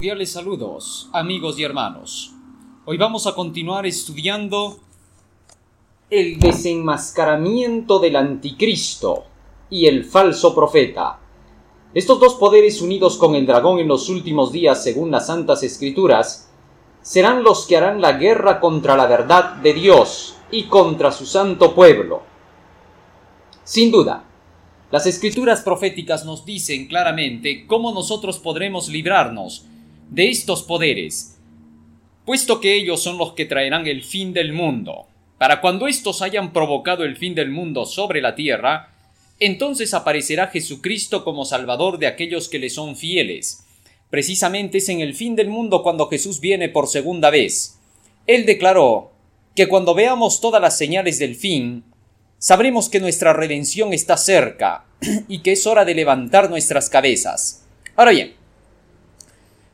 Cordiales saludos, amigos y hermanos. Hoy vamos a continuar estudiando el desenmascaramiento del anticristo y el falso profeta. Estos dos poderes unidos con el dragón en los últimos días, según las santas escrituras, serán los que harán la guerra contra la verdad de Dios y contra su santo pueblo. Sin duda, las escrituras proféticas nos dicen claramente cómo nosotros podremos librarnos de estos poderes, puesto que ellos son los que traerán el fin del mundo. Para cuando estos hayan provocado el fin del mundo sobre la tierra, entonces aparecerá Jesucristo como Salvador de aquellos que le son fieles. Precisamente es en el fin del mundo cuando Jesús viene por segunda vez. Él declaró que cuando veamos todas las señales del fin, sabremos que nuestra redención está cerca y que es hora de levantar nuestras cabezas. Ahora bien,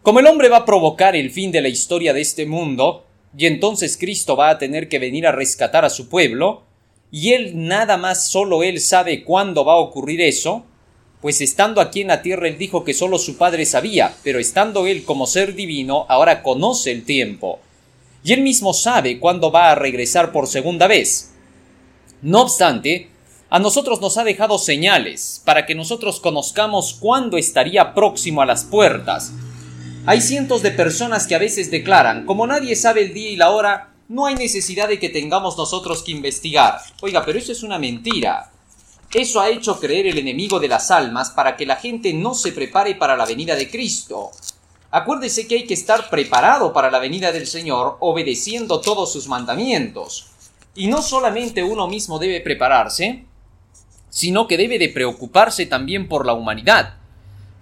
como el hombre va a provocar el fin de la historia de este mundo, y entonces Cristo va a tener que venir a rescatar a su pueblo, y él nada más solo él sabe cuándo va a ocurrir eso, pues estando aquí en la tierra él dijo que solo su padre sabía, pero estando él como ser divino, ahora conoce el tiempo, y él mismo sabe cuándo va a regresar por segunda vez. No obstante, a nosotros nos ha dejado señales para que nosotros conozcamos cuándo estaría próximo a las puertas, hay cientos de personas que a veces declaran, como nadie sabe el día y la hora, no hay necesidad de que tengamos nosotros que investigar. Oiga, pero eso es una mentira. Eso ha hecho creer el enemigo de las almas para que la gente no se prepare para la venida de Cristo. Acuérdese que hay que estar preparado para la venida del Señor, obedeciendo todos sus mandamientos. Y no solamente uno mismo debe prepararse, sino que debe de preocuparse también por la humanidad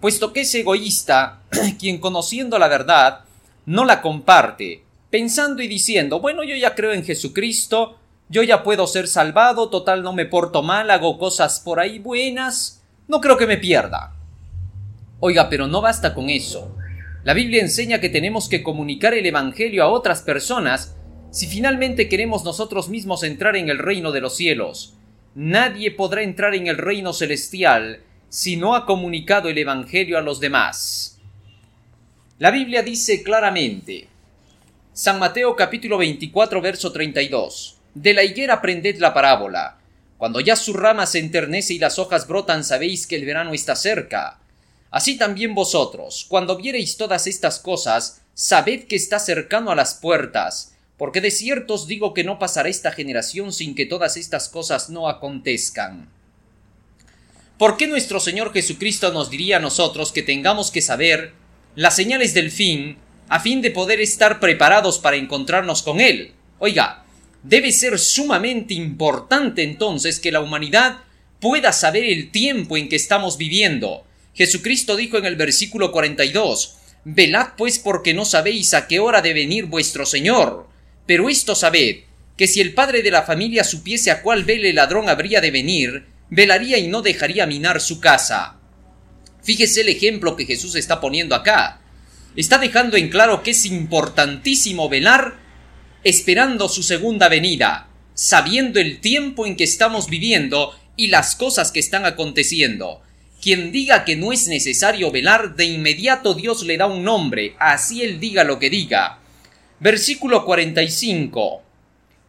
puesto que es egoísta quien conociendo la verdad no la comparte, pensando y diciendo, bueno, yo ya creo en Jesucristo, yo ya puedo ser salvado, total no me porto mal, hago cosas por ahí buenas, no creo que me pierda. Oiga, pero no basta con eso. La Biblia enseña que tenemos que comunicar el Evangelio a otras personas si finalmente queremos nosotros mismos entrar en el reino de los cielos. Nadie podrá entrar en el reino celestial si no ha comunicado el Evangelio a los demás. La Biblia dice claramente, San Mateo capítulo 24 verso 32, De la higuera aprended la parábola. Cuando ya su rama se enternece y las hojas brotan, sabéis que el verano está cerca. Así también vosotros, cuando viereis todas estas cosas, sabed que está cercano a las puertas, porque de cierto os digo que no pasará esta generación sin que todas estas cosas no acontezcan. ¿Por qué nuestro Señor Jesucristo nos diría a nosotros que tengamos que saber las señales del fin a fin de poder estar preparados para encontrarnos con Él? Oiga, debe ser sumamente importante entonces que la humanidad pueda saber el tiempo en que estamos viviendo. Jesucristo dijo en el versículo 42, Velad pues porque no sabéis a qué hora de venir vuestro Señor. Pero esto sabed, que si el padre de la familia supiese a cuál vele ladrón habría de venir, velaría y no dejaría minar su casa. Fíjese el ejemplo que Jesús está poniendo acá. Está dejando en claro que es importantísimo velar esperando su segunda venida, sabiendo el tiempo en que estamos viviendo y las cosas que están aconteciendo. Quien diga que no es necesario velar, de inmediato Dios le da un nombre, así él diga lo que diga. Versículo 45.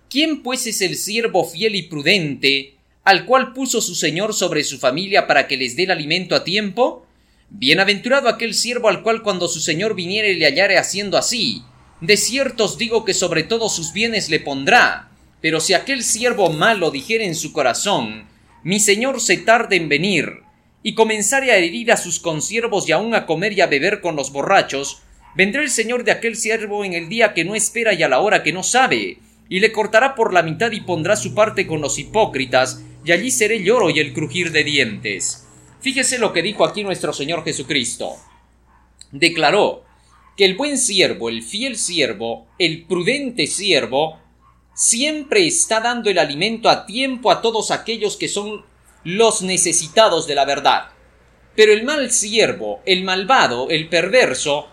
¿Quién pues es el siervo fiel y prudente al cual puso su señor sobre su familia para que les dé el alimento a tiempo? Bienaventurado aquel siervo al cual cuando su señor viniere le hallare haciendo así. De cierto os digo que sobre todos sus bienes le pondrá. Pero si aquel siervo malo dijere en su corazón, mi señor se tarde en venir, y comenzare a herir a sus consiervos y aun a comer y a beber con los borrachos, vendrá el señor de aquel siervo en el día que no espera y a la hora que no sabe, y le cortará por la mitad y pondrá su parte con los hipócritas, y allí seré lloro y el crujir de dientes. Fíjese lo que dijo aquí nuestro Señor Jesucristo. Declaró que el buen siervo, el fiel siervo, el prudente siervo, siempre está dando el alimento a tiempo a todos aquellos que son los necesitados de la verdad. Pero el mal siervo, el malvado, el perverso,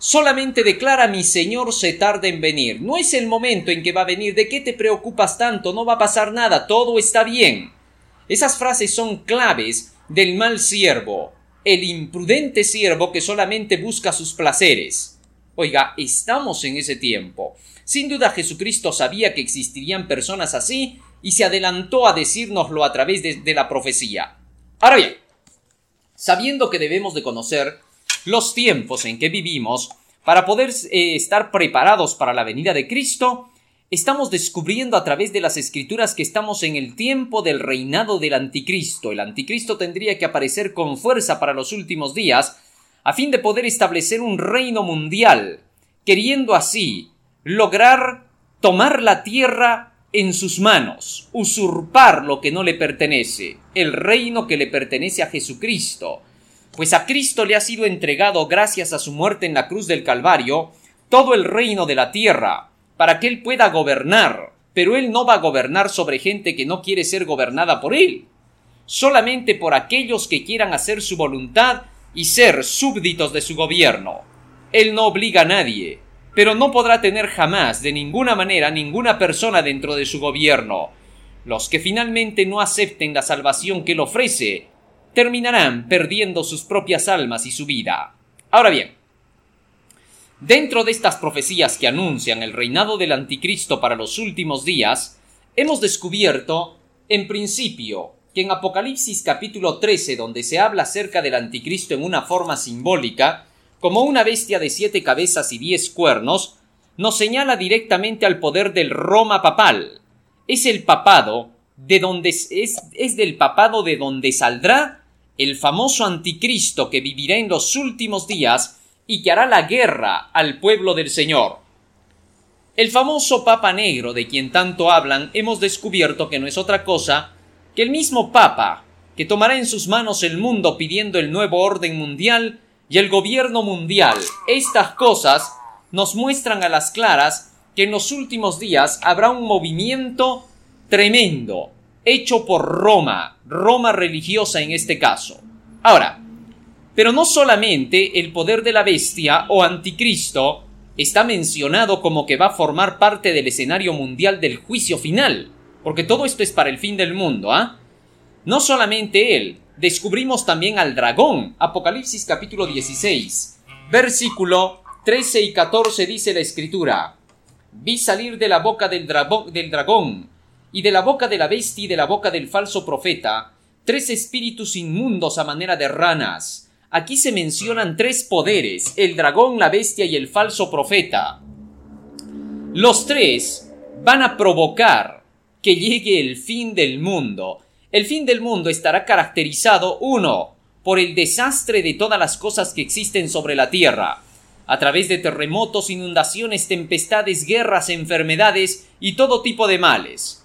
solamente declara mi Señor se tarda en venir. No es el momento en que va a venir. ¿De qué te preocupas tanto? No va a pasar nada. Todo está bien. Esas frases son claves del mal siervo. el imprudente siervo que solamente busca sus placeres. Oiga, estamos en ese tiempo. Sin duda Jesucristo sabía que existirían personas así y se adelantó a decírnoslo a través de, la profecía. Ahora bien, sabiendo que debemos de conocer los tiempos en que vivimos para poder eh, estar preparados para la venida de Cristo, estamos descubriendo a través de las escrituras que estamos en el tiempo del reinado del anticristo. El anticristo tendría que aparecer con fuerza para los últimos días, a fin de poder establecer un reino mundial, queriendo así lograr tomar la tierra en sus manos, usurpar lo que no le pertenece, el reino que le pertenece a Jesucristo, pues a Cristo le ha sido entregado gracias a su muerte en la cruz del Calvario todo el reino de la tierra, para que él pueda gobernar, pero él no va a gobernar sobre gente que no quiere ser gobernada por él, solamente por aquellos que quieran hacer su voluntad y ser súbditos de su gobierno. Él no obliga a nadie, pero no podrá tener jamás de ninguna manera ninguna persona dentro de su gobierno. Los que finalmente no acepten la salvación que él ofrece terminarán perdiendo sus propias almas y su vida. Ahora bien, dentro de estas profecías que anuncian el reinado del anticristo para los últimos días, hemos descubierto, en principio, que en Apocalipsis capítulo 13, donde se habla acerca del anticristo en una forma simbólica, como una bestia de siete cabezas y diez cuernos, nos señala directamente al poder del Roma papal. Es el papado de donde es, es del papado de donde saldrá el famoso anticristo que vivirá en los últimos días y que hará la guerra al pueblo del Señor. El famoso Papa Negro de quien tanto hablan hemos descubierto que no es otra cosa que el mismo Papa que tomará en sus manos el mundo pidiendo el nuevo orden mundial y el gobierno mundial. Estas cosas nos muestran a las claras que en los últimos días habrá un movimiento tremendo, hecho por Roma, Roma religiosa en este caso. Ahora, pero no solamente el poder de la bestia o anticristo está mencionado como que va a formar parte del escenario mundial del juicio final, porque todo esto es para el fin del mundo, ¿ah? No solamente él, descubrimos también al dragón. Apocalipsis capítulo 16, versículo 13 y 14 dice la escritura. Vi salir de la boca del, del dragón, y de la boca de la bestia y de la boca del falso profeta, tres espíritus inmundos a manera de ranas. Aquí se mencionan tres poderes, el dragón, la bestia y el falso profeta. Los tres van a provocar que llegue el fin del mundo, el fin del mundo estará caracterizado, uno, por el desastre de todas las cosas que existen sobre la Tierra, a través de terremotos, inundaciones, tempestades, guerras, enfermedades y todo tipo de males.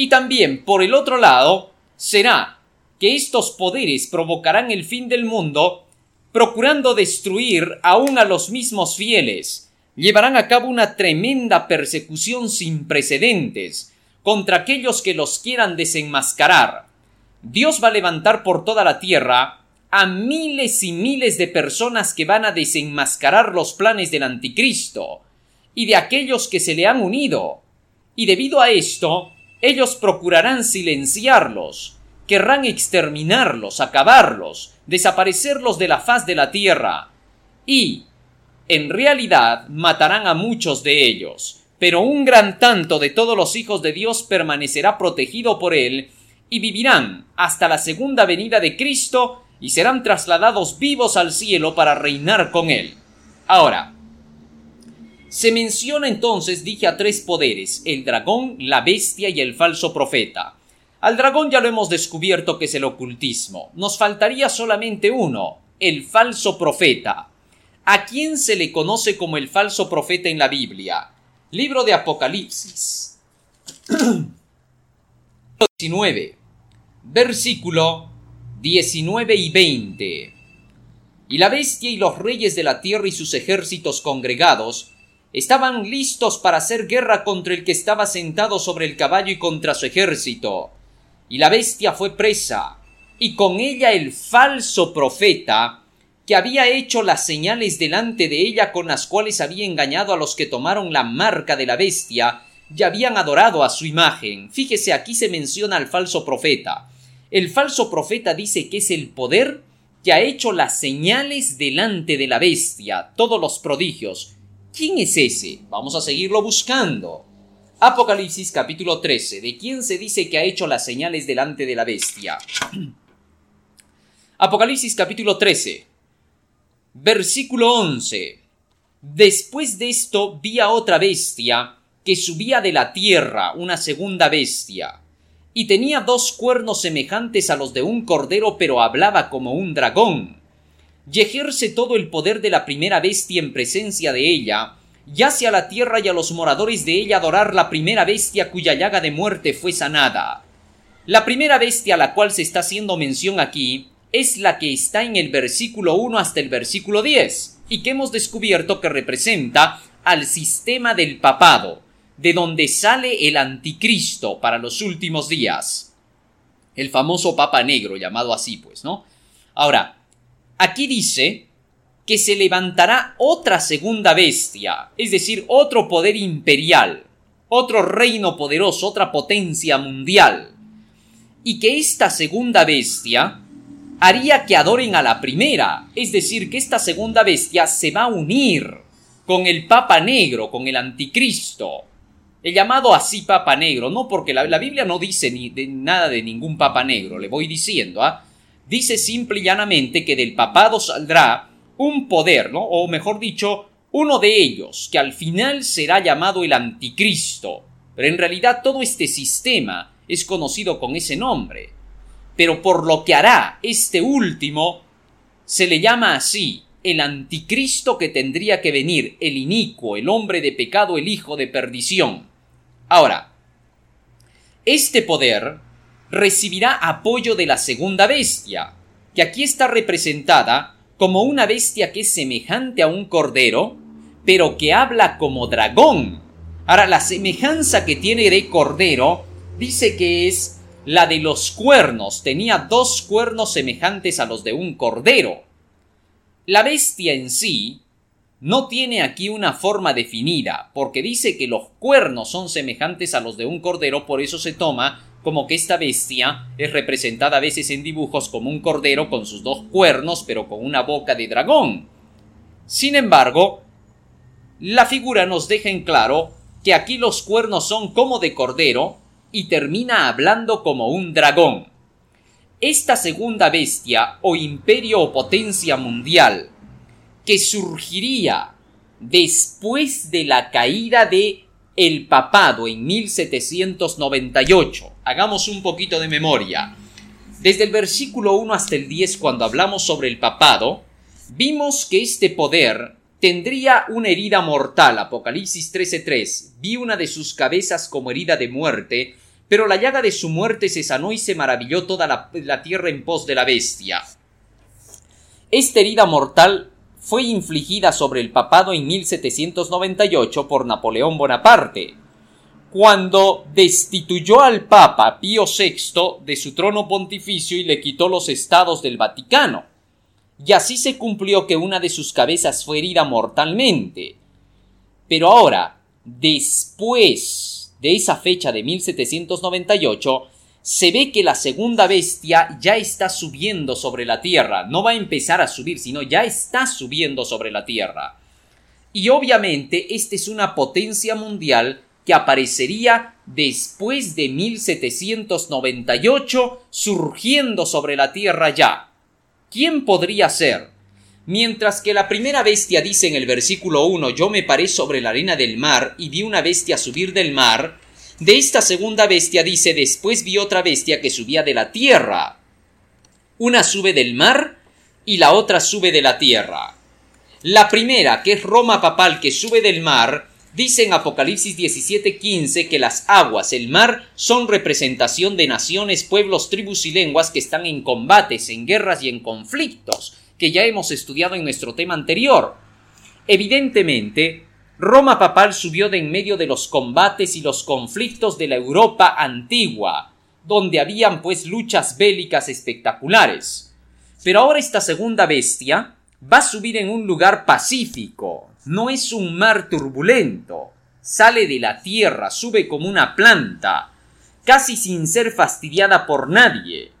Y también, por el otro lado, será que estos poderes provocarán el fin del mundo, procurando destruir aún a los mismos fieles, llevarán a cabo una tremenda persecución sin precedentes, contra aquellos que los quieran desenmascarar. Dios va a levantar por toda la tierra a miles y miles de personas que van a desenmascarar los planes del anticristo y de aquellos que se le han unido. Y debido a esto, ellos procurarán silenciarlos, querrán exterminarlos, acabarlos, desaparecerlos de la faz de la tierra, y, en realidad, matarán a muchos de ellos, pero un gran tanto de todos los hijos de Dios permanecerá protegido por él, y vivirán hasta la segunda venida de Cristo, y serán trasladados vivos al cielo para reinar con él. Ahora, se menciona entonces, dije, a tres poderes, el dragón, la bestia y el falso profeta. Al dragón ya lo hemos descubierto que es el ocultismo. Nos faltaría solamente uno, el falso profeta. ¿A quién se le conoce como el falso profeta en la Biblia? Libro de Apocalipsis. 19. Versículo 19 y 20. Y la bestia y los reyes de la tierra y sus ejércitos congregados estaban listos para hacer guerra contra el que estaba sentado sobre el caballo y contra su ejército. Y la bestia fue presa, y con ella el falso profeta, que había hecho las señales delante de ella con las cuales había engañado a los que tomaron la marca de la bestia y habían adorado a su imagen. Fíjese, aquí se menciona al falso profeta. El falso profeta dice que es el poder que ha hecho las señales delante de la bestia, todos los prodigios. ¿Quién es ese? Vamos a seguirlo buscando. Apocalipsis capítulo 13. ¿De quién se dice que ha hecho las señales delante de la bestia? Apocalipsis capítulo 13. Versículo 11. Después de esto vi a otra bestia que subía de la tierra, una segunda bestia, y tenía dos cuernos semejantes a los de un cordero, pero hablaba como un dragón. Y ejerce todo el poder de la primera bestia en presencia de ella, y hace a la tierra y a los moradores de ella adorar la primera bestia cuya llaga de muerte fue sanada. La primera bestia a la cual se está haciendo mención aquí es la que está en el versículo 1 hasta el versículo 10 y que hemos descubierto que representa al sistema del papado, de donde sale el anticristo para los últimos días. El famoso papa negro, llamado así, pues, ¿no? Ahora, aquí dice que se levantará otra segunda bestia, es decir, otro poder imperial, otro reino poderoso, otra potencia mundial, y que esta segunda bestia haría que adoren a la primera, es decir, que esta segunda bestia se va a unir con el Papa Negro, con el Anticristo. El llamado así Papa Negro, no porque la, Biblia no dice ni de, nada de ningún Papa Negro, le voy diciendo, ¿ah? Dice simple y llanamente que del papado saldrá un poder, ¿no? O mejor dicho, uno de ellos, que al final será llamado el Anticristo. Pero en realidad todo este sistema es conocido con ese nombre pero por lo que hará este último, se le llama así el anticristo que tendría que venir, el inicuo, el hombre de pecado, el hijo de perdición. Ahora, este poder recibirá apoyo de la segunda bestia, que aquí está representada como una bestia que es semejante a un cordero, pero que habla como dragón. Ahora, la semejanza que tiene de cordero dice que es la de los cuernos tenía dos cuernos semejantes a los de un cordero. La bestia en sí no tiene aquí una forma definida, porque dice que los cuernos son semejantes a los de un cordero, por eso se toma como que esta bestia es representada a veces en dibujos como un cordero con sus dos cuernos, pero con una boca de dragón. Sin embargo, la figura nos deja en claro que aquí los cuernos son como de cordero, y termina hablando como un dragón. Esta segunda bestia o imperio o potencia mundial que surgiría después de la caída de el papado en 1798. Hagamos un poquito de memoria. Desde el versículo 1 hasta el 10 cuando hablamos sobre el papado, vimos que este poder tendría una herida mortal. Apocalipsis 13:3. Vi una de sus cabezas como herida de muerte, pero la llaga de su muerte se sanó y se maravilló toda la, tierra en pos de la bestia. Esta herida mortal fue infligida sobre el papado en 1798 por Napoleón Bonaparte, cuando destituyó al Papa Pío VI de su trono pontificio y le quitó los estados del Vaticano. Y así se cumplió que una de sus cabezas fue herida mortalmente. Pero ahora, después de esa fecha de 1798, se ve que la segunda bestia ya está subiendo sobre la Tierra. No va a empezar a subir, sino ya está subiendo sobre la Tierra. Y obviamente esta es una potencia mundial que aparecería después de 1798 surgiendo sobre la Tierra ya. ¿Quién podría ser? Mientras que la primera bestia dice en el versículo 1 yo me paré sobre la arena del mar y vi una bestia subir del mar, de esta segunda bestia dice después vi otra bestia que subía de la tierra. Una sube del mar y la otra sube de la tierra. La primera, que es Roma papal que sube del mar, dice en Apocalipsis 17:15 que las aguas, el mar, son representación de naciones, pueblos, tribus y lenguas que están en combates, en guerras y en conflictos que ya hemos estudiado en nuestro tema anterior. Evidentemente, Roma papal subió de en medio de los combates y los conflictos de la Europa antigua, donde habían pues luchas bélicas espectaculares. Pero ahora esta segunda bestia va a subir en un lugar pacífico, no es un mar turbulento, sale de la tierra, sube como una planta, casi sin ser fastidiada por nadie.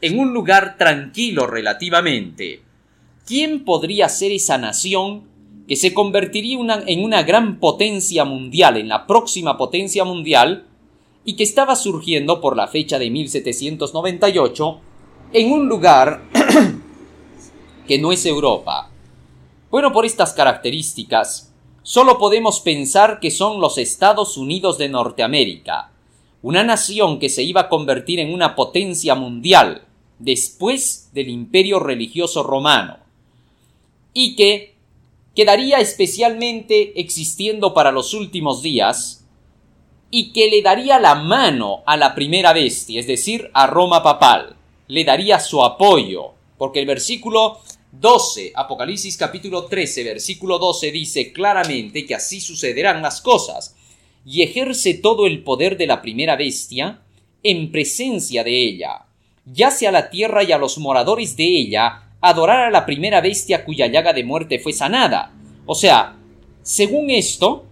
en un lugar tranquilo relativamente. ¿Quién podría ser esa nación que se convertiría en una gran potencia mundial, en la próxima potencia mundial, y que estaba surgiendo por la fecha de 1798 en un lugar que no es Europa? Bueno, por estas características, solo podemos pensar que son los Estados Unidos de Norteamérica, una nación que se iba a convertir en una potencia mundial después del imperio religioso romano, y que quedaría especialmente existiendo para los últimos días, y que le daría la mano a la primera bestia, es decir, a Roma papal, le daría su apoyo, porque el versículo 12, Apocalipsis capítulo 13, versículo 12 dice claramente que así sucederán las cosas, y ejerce todo el poder de la primera bestia en presencia de ella, yace a la tierra y a los moradores de ella adorar a la primera bestia cuya llaga de muerte fue sanada. O sea, según esto,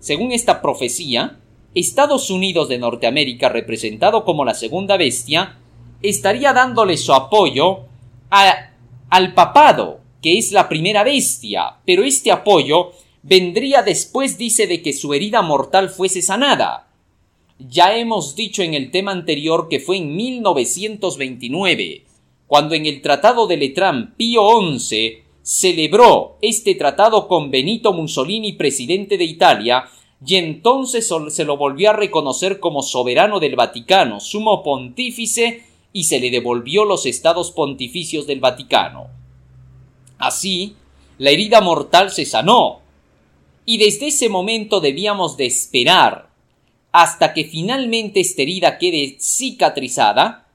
según esta profecía, Estados Unidos de Norteamérica, representado como la segunda bestia, estaría dándole su apoyo a al papado, que es la primera bestia, pero este apoyo vendría después, dice, de que su herida mortal fuese sanada. Ya hemos dicho en el tema anterior que fue en 1929, cuando en el Tratado de Letrán Pío XI celebró este tratado con Benito Mussolini, presidente de Italia, y entonces se lo volvió a reconocer como soberano del Vaticano, sumo pontífice y se le devolvió los estados pontificios del Vaticano. Así, la herida mortal se sanó, y desde ese momento debíamos de esperar hasta que finalmente esta herida quede cicatrizada,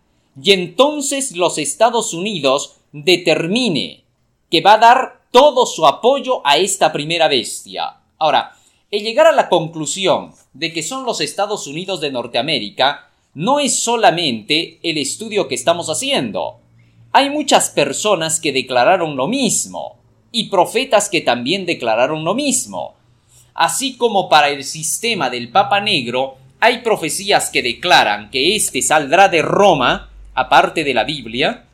y entonces los Estados Unidos determine que va a dar todo su apoyo a esta primera bestia. Ahora, el llegar a la conclusión de que son los Estados Unidos de Norteamérica no es solamente el estudio que estamos haciendo. Hay muchas personas que declararon lo mismo, y profetas que también declararon lo mismo. Así como para el sistema del Papa Negro, hay profecías que declaran que éste saldrá de Roma, aparte de la Biblia,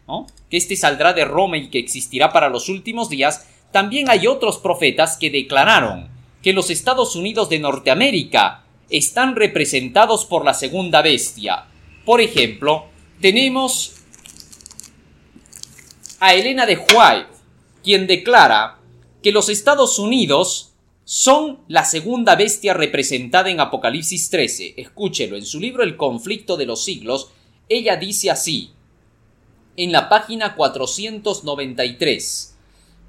que éste saldrá de Roma y que existirá para los últimos días, también hay otros profetas que declararon que los Estados Unidos de Norteamérica están representados por la segunda bestia. Por ejemplo, tenemos a Elena de White, quien declara que los Estados Unidos son la segunda bestia representada en Apocalipsis 13. Escúchelo, en su libro El conflicto de los siglos, ella dice así, en la página 493,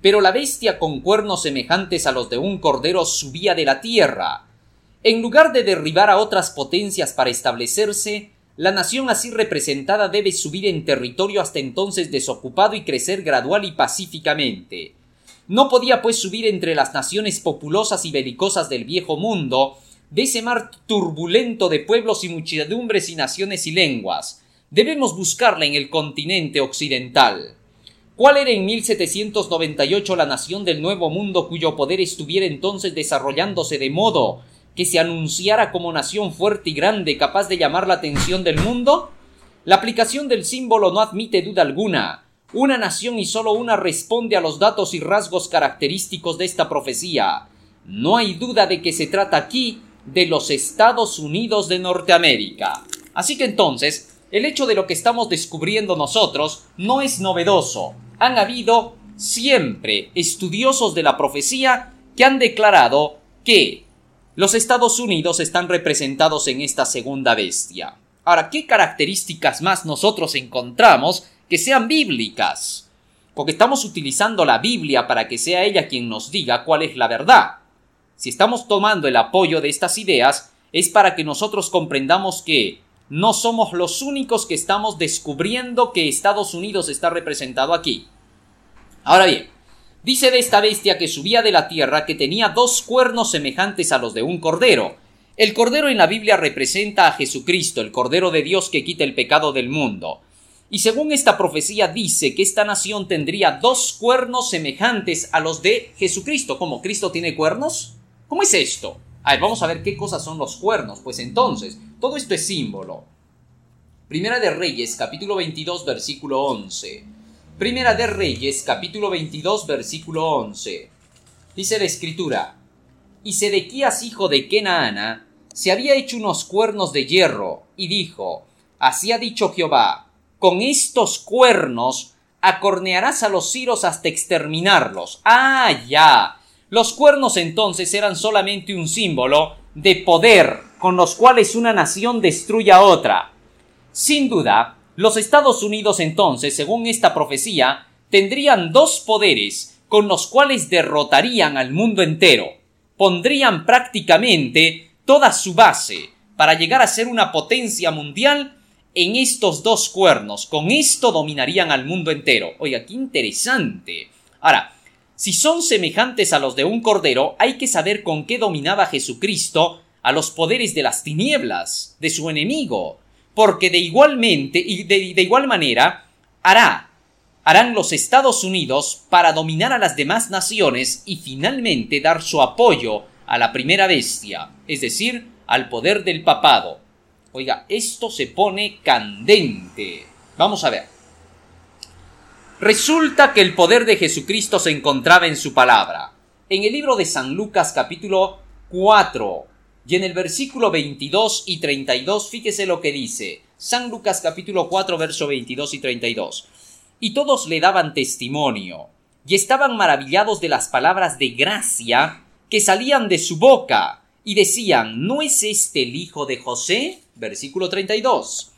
pero la bestia con cuernos semejantes a los de un cordero subía de la tierra, en lugar de derribar a otras potencias para establecerse, la nación así representada debe subir en territorio hasta entonces desocupado y crecer gradual y pacíficamente. No podía pues subir entre las naciones populosas y belicosas del viejo mundo, de ese mar turbulento de pueblos y muchedumbres y naciones y lenguas. Debemos buscarla en el continente occidental. ¿Cuál era en 1798 la nación del Nuevo Mundo cuyo poder estuviera entonces desarrollándose de modo que se anunciara como nación fuerte y grande capaz de llamar la atención del mundo? La aplicación del símbolo no admite duda alguna. Una nación y solo una responde a los datos y rasgos característicos de esta profecía. No hay duda de que se trata aquí de los Estados Unidos de Norteamérica. Así que entonces, el hecho de lo que estamos descubriendo nosotros no es novedoso. Han habido siempre estudiosos de la profecía que han declarado que los Estados Unidos están representados en esta segunda bestia. Ahora, ¿qué características más nosotros encontramos que sean bíblicas? Porque estamos utilizando la Biblia para que sea ella quien nos diga cuál es la verdad. Si estamos tomando el apoyo de estas ideas, es para que nosotros comprendamos que no somos los únicos que estamos descubriendo que Estados Unidos está representado aquí. Ahora bien, Dice de esta bestia que subía de la tierra que tenía dos cuernos semejantes a los de un cordero. El cordero en la Biblia representa a Jesucristo, el cordero de Dios que quita el pecado del mundo. Y según esta profecía dice que esta nación tendría dos cuernos semejantes a los de Jesucristo. ¿Cómo? ¿Cristo tiene cuernos? ¿Cómo es esto? A ver, vamos a ver qué cosas son los cuernos. Pues entonces, todo esto es símbolo. Primera de Reyes, capítulo 22, versículo 11. Primera de Reyes, capítulo 22, versículo 11. Dice la escritura, y Sedequías, hijo de Kenaana, se había hecho unos cuernos de hierro, y dijo, Así ha dicho Jehová, con estos cuernos acornearás a los ciros hasta exterminarlos. Ah, ya. Los cuernos entonces eran solamente un símbolo de poder con los cuales una nación destruye a otra. Sin duda, los Estados Unidos entonces, según esta profecía, tendrían dos poderes con los cuales derrotarían al mundo entero. Pondrían prácticamente toda su base para llegar a ser una potencia mundial en estos dos cuernos. Con esto dominarían al mundo entero. Oiga, qué interesante. Ahora, si son semejantes a los de un cordero, hay que saber con qué dominaba Jesucristo a los poderes de las tinieblas, de su enemigo, porque de igualmente y de, de igual manera hará harán los Estados Unidos para dominar a las demás naciones y finalmente dar su apoyo a la primera bestia, es decir, al poder del papado. Oiga, esto se pone candente. Vamos a ver. Resulta que el poder de Jesucristo se encontraba en su palabra. En el libro de San Lucas capítulo 4 y en el versículo 22 y 32, fíjese lo que dice. San Lucas capítulo 4 verso 22 y 32. Y todos le daban testimonio y estaban maravillados de las palabras de gracia que salían de su boca y decían, ¿no es este el hijo de José? Versículo 32.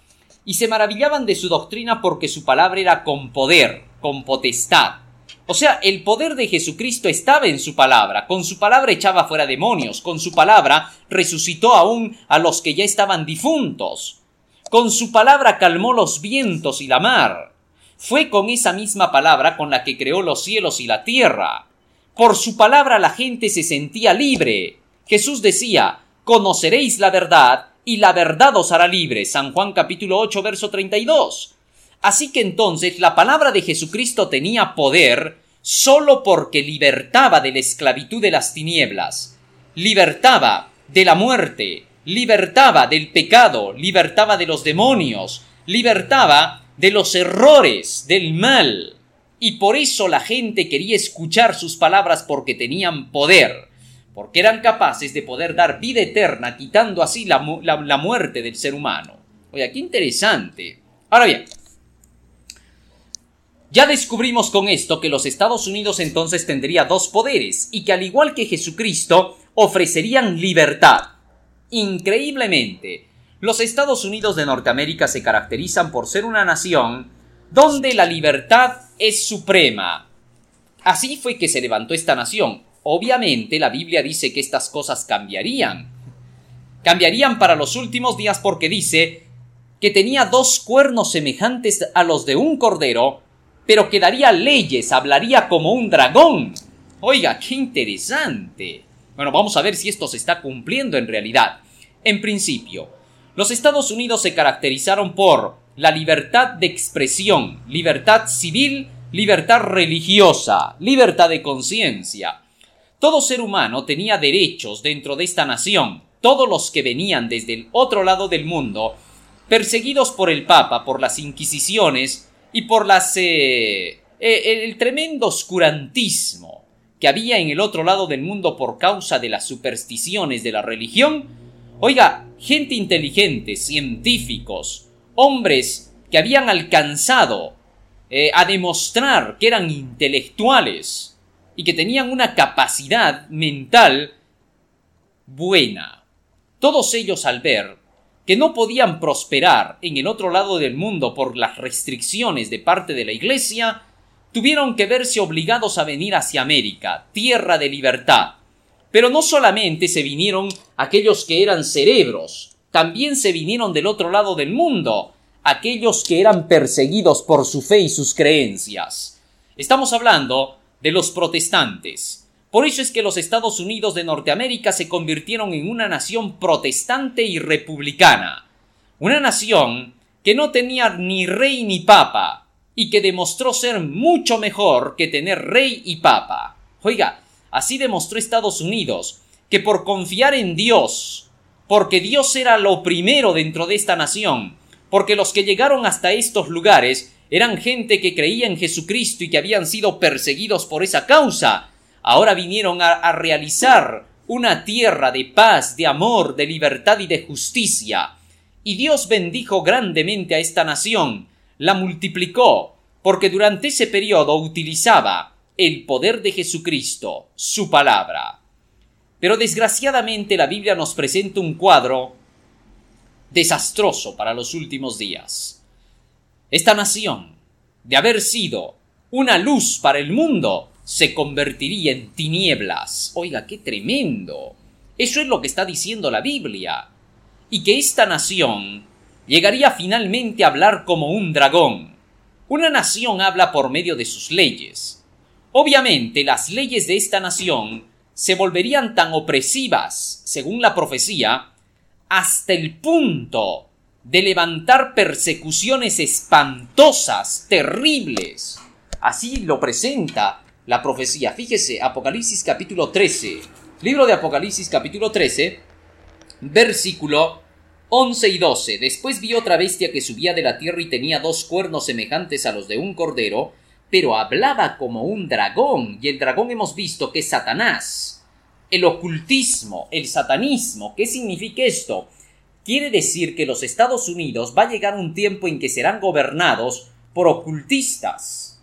Y se maravillaban de su doctrina porque su palabra era con poder, con potestad. O sea, el poder de Jesucristo estaba en su palabra. Con su palabra echaba fuera demonios. Con su palabra resucitó aún a los que ya estaban difuntos. Con su palabra calmó los vientos y la mar. Fue con esa misma palabra con la que creó los cielos y la tierra. Por su palabra la gente se sentía libre. Jesús decía, conoceréis la verdad y la verdad os hará libre. San Juan capítulo 8 verso 32. Así que entonces la palabra de Jesucristo tenía poder sólo porque libertaba de la esclavitud de las tinieblas, libertaba de la muerte, libertaba del pecado, libertaba de los demonios, libertaba de los errores, del mal. Y por eso la gente quería escuchar sus palabras porque tenían poder porque eran capaces de poder dar vida eterna quitando así la, muerte del ser humano. Oye, qué interesante. Ahora bien, ya descubrimos con esto que los Estados Unidos entonces tendría dos poderes y que al igual que Jesucristo ofrecerían libertad. Increíblemente, los Estados Unidos de Norteamérica se caracterizan por ser una nación donde la libertad es suprema. Así fue que se levantó esta nación, Obviamente la Biblia dice que estas cosas cambiarían. Cambiarían para los últimos días porque dice que tenía dos cuernos semejantes a los de un cordero, pero que daría leyes, hablaría como un dragón. Oiga, qué interesante. Bueno, vamos a ver si esto se está cumpliendo en realidad. En principio, los Estados Unidos se caracterizaron por la libertad de expresión, libertad civil, libertad religiosa, libertad de conciencia. Todo ser humano tenía derechos dentro de esta nación. Todos los que venían desde el otro lado del mundo, perseguidos por el Papa, por las Inquisiciones y por las... Eh, eh, el tremendo oscurantismo que había en el otro lado del mundo por causa de las supersticiones de la religión, oiga, gente inteligente, científicos, hombres que habían alcanzado eh, a demostrar que eran intelectuales, y que tenían una capacidad mental buena. Todos ellos al ver que no podían prosperar en el otro lado del mundo por las restricciones de parte de la Iglesia, tuvieron que verse obligados a venir hacia América, tierra de libertad. Pero no solamente se vinieron aquellos que eran cerebros, también se vinieron del otro lado del mundo, aquellos que eran perseguidos por su fe y sus creencias. Estamos hablando de los protestantes. Por eso es que los Estados Unidos de Norteamérica se convirtieron en una nación protestante y republicana. Una nación que no tenía ni rey ni papa, y que demostró ser mucho mejor que tener rey y papa. Oiga, así demostró Estados Unidos que por confiar en Dios, porque Dios era lo primero dentro de esta nación, porque los que llegaron hasta estos lugares eran gente que creía en Jesucristo y que habían sido perseguidos por esa causa. Ahora vinieron a, realizar una tierra de paz, de amor, de libertad y de justicia. Y Dios bendijo grandemente a esta nación, la multiplicó, porque durante ese periodo utilizaba el poder de Jesucristo, su palabra. Pero desgraciadamente la Biblia nos presenta un cuadro desastroso para los últimos días. Esta nación, de haber sido una luz para el mundo, se convertiría en tinieblas. Oiga, qué tremendo. Eso es lo que está diciendo la Biblia. Y que esta nación llegaría finalmente a hablar como un dragón. Una nación habla por medio de sus leyes. Obviamente las leyes de esta nación se volverían tan opresivas, según la profecía, hasta el punto de levantar persecuciones espantosas, terribles. Así lo presenta la profecía. Fíjese, Apocalipsis capítulo 13. Libro de Apocalipsis capítulo 13, versículo 11 y 12. Después vi otra bestia que subía de la tierra y tenía dos cuernos semejantes a los de un cordero, pero hablaba como un dragón, y el dragón hemos visto que es Satanás. El ocultismo, el satanismo, ¿qué significa esto? Quiere decir que los Estados Unidos va a llegar un tiempo en que serán gobernados por ocultistas,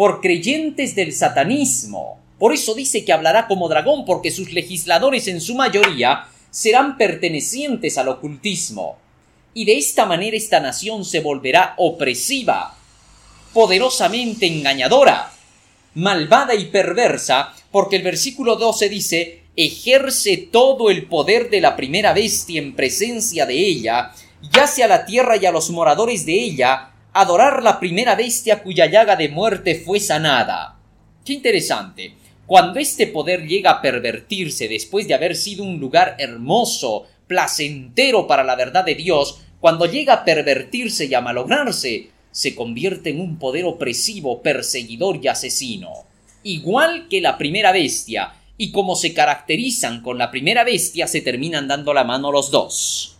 por creyentes del satanismo. Por eso dice que hablará como dragón, porque sus legisladores en su mayoría serán pertenecientes al ocultismo. Y de esta manera esta nación se volverá opresiva, poderosamente engañadora, malvada y perversa, porque el versículo 12 dice, ejerce todo el poder de la primera bestia en presencia de ella, y hace a la tierra y a los moradores de ella adorar la primera bestia cuya llaga de muerte fue sanada. Qué interesante. Cuando este poder llega a pervertirse después de haber sido un lugar hermoso, placentero para la verdad de Dios, cuando llega a pervertirse y a malograrse, se convierte en un poder opresivo, perseguidor y asesino. Igual que la primera bestia, y como se caracterizan con la primera bestia, se terminan dando la mano los dos.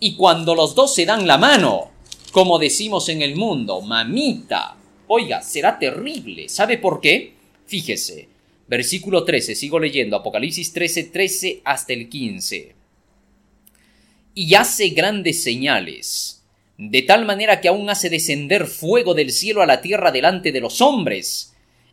Y cuando los dos se dan la mano, como decimos en el mundo, mamita, oiga, será terrible. ¿Sabe por qué? Fíjese, versículo 13, sigo leyendo, Apocalipsis 13, 13 hasta el 15. Y hace grandes señales de tal manera que aún hace descender fuego del cielo a la tierra delante de los hombres,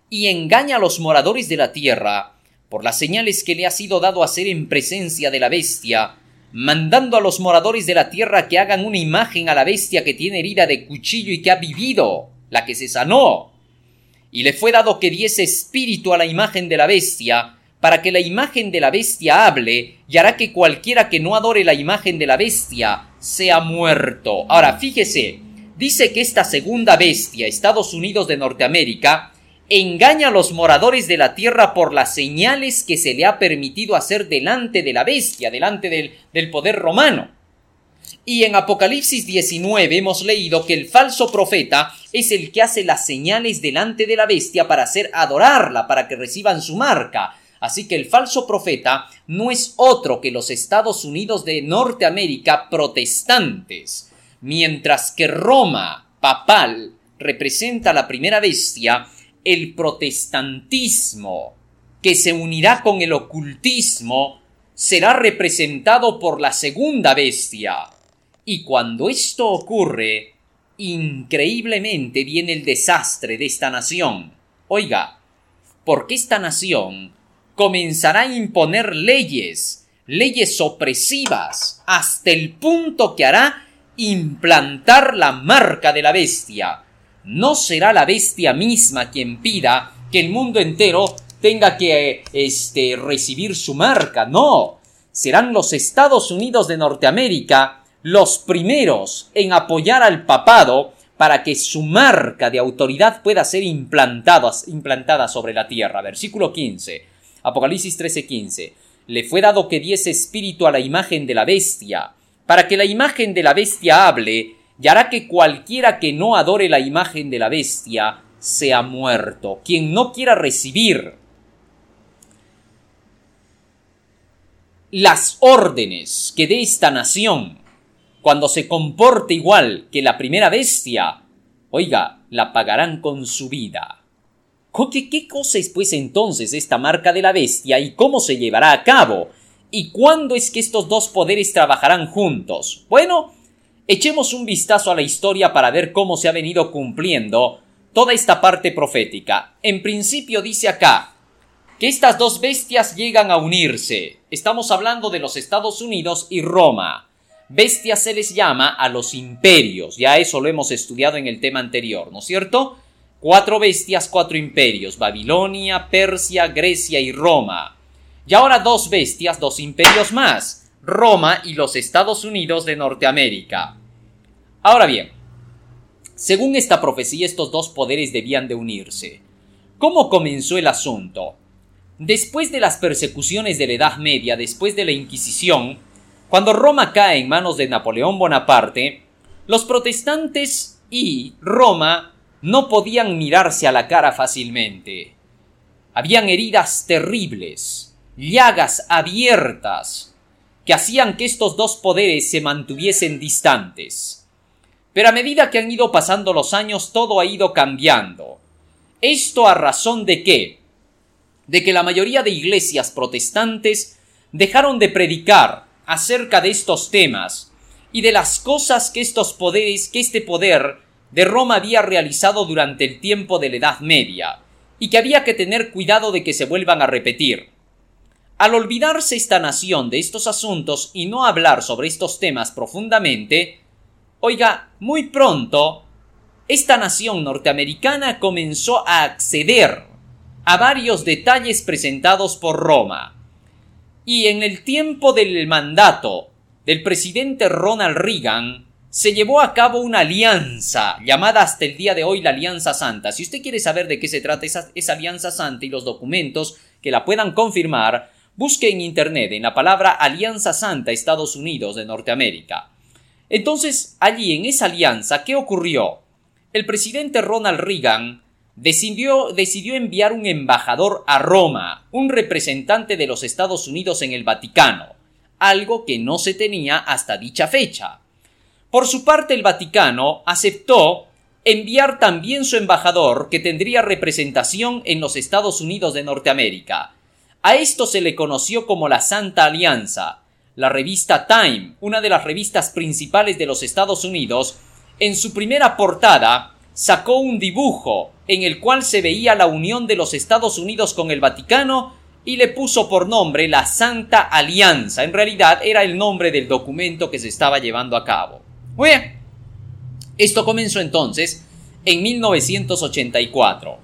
y engaña a los moradores de la tierra, por las señales que le ha sido dado hacer en presencia de la bestia, mandando a los moradores de la tierra que hagan una imagen a la bestia que tiene herida de cuchillo y que ha vivido, la que se sanó. Y le fue dado que diese espíritu a la imagen de la bestia, para que la imagen de la bestia hable, y hará que cualquiera que no adore la imagen de la bestia sea muerto. Ahora, fíjese, dice que esta segunda bestia, Estados Unidos de Norteamérica, engaña a los moradores de la tierra por las señales que se le ha permitido hacer delante de la bestia, delante del, poder romano. Y en Apocalipsis 19 hemos leído que el falso profeta es el que hace las señales delante de la bestia para hacer adorarla, para que reciban su marca. Así que el falso profeta no es otro que los Estados Unidos de Norteamérica protestantes, mientras que Roma papal representa la primera bestia, el protestantismo, que se unirá con el ocultismo, será representado por la segunda bestia. Y cuando esto ocurre, increíblemente viene el desastre de esta nación. Oiga, porque esta nación comenzará a imponer leyes, leyes opresivas, hasta el punto que hará implantar la marca de la bestia. No será la bestia misma quien pida que el mundo entero tenga que este, recibir su marca, no. Serán los Estados Unidos de Norteamérica los primeros en apoyar al papado para que su marca de autoridad pueda ser implantada, implantada sobre la tierra. Versículo 15. Apocalipsis 13:15. Le fue dado que diese espíritu a la imagen de la bestia, para que la imagen de la bestia hable, y hará que cualquiera que no adore la imagen de la bestia sea muerto. Quien no quiera recibir las órdenes que dé esta nación, cuando se comporte igual que la primera bestia, oiga, la pagarán con su vida. ¿Qué, ¿Qué cosa es pues entonces esta marca de la bestia y cómo se llevará a cabo? ¿Y cuándo es que estos dos poderes trabajarán juntos? Bueno, echemos un vistazo a la historia para ver cómo se ha venido cumpliendo toda esta parte profética. En principio dice acá que estas dos bestias llegan a unirse. Estamos hablando de los Estados Unidos y Roma. Bestias se les llama a los imperios, ya eso lo hemos estudiado en el tema anterior, ¿no es cierto? Cuatro bestias, cuatro imperios, Babilonia, Persia, Grecia y Roma. Y ahora dos bestias, dos imperios más, Roma y los Estados Unidos de Norteamérica. Ahora bien, según esta profecía estos dos poderes debían de unirse. ¿Cómo comenzó el asunto? Después de las persecuciones de la Edad Media, después de la Inquisición, cuando Roma cae en manos de Napoleón Bonaparte, los protestantes y Roma no podían mirarse a la cara fácilmente. Habían heridas terribles, llagas abiertas que hacían que estos dos poderes se mantuviesen distantes. Pero a medida que han ido pasando los años todo ha ido cambiando. ¿Esto a razón de qué? De que la mayoría de iglesias protestantes dejaron de predicar acerca de estos temas y de las cosas que estos poderes, que este poder de Roma había realizado durante el tiempo de la Edad Media, y que había que tener cuidado de que se vuelvan a repetir. Al olvidarse esta nación de estos asuntos y no hablar sobre estos temas profundamente, oiga, muy pronto, esta nación norteamericana comenzó a acceder a varios detalles presentados por Roma. Y en el tiempo del mandato del presidente Ronald Reagan, se llevó a cabo una alianza llamada hasta el día de hoy la Alianza Santa. Si usted quiere saber de qué se trata esa, esa Alianza Santa y los documentos que la puedan confirmar, Busque en Internet en la palabra Alianza Santa Estados Unidos de Norteamérica. Entonces, allí en esa alianza, ¿qué ocurrió? El presidente Ronald Reagan decidió, decidió enviar un embajador a Roma, un representante de los Estados Unidos en el Vaticano, algo que no se tenía hasta dicha fecha. Por su parte, el Vaticano aceptó enviar también su embajador que tendría representación en los Estados Unidos de Norteamérica, a esto se le conoció como la Santa Alianza. La revista Time, una de las revistas principales de los Estados Unidos, en su primera portada sacó un dibujo en el cual se veía la unión de los Estados Unidos con el Vaticano y le puso por nombre la Santa Alianza. En realidad era el nombre del documento que se estaba llevando a cabo. Muy bien. Esto comenzó entonces en 1984.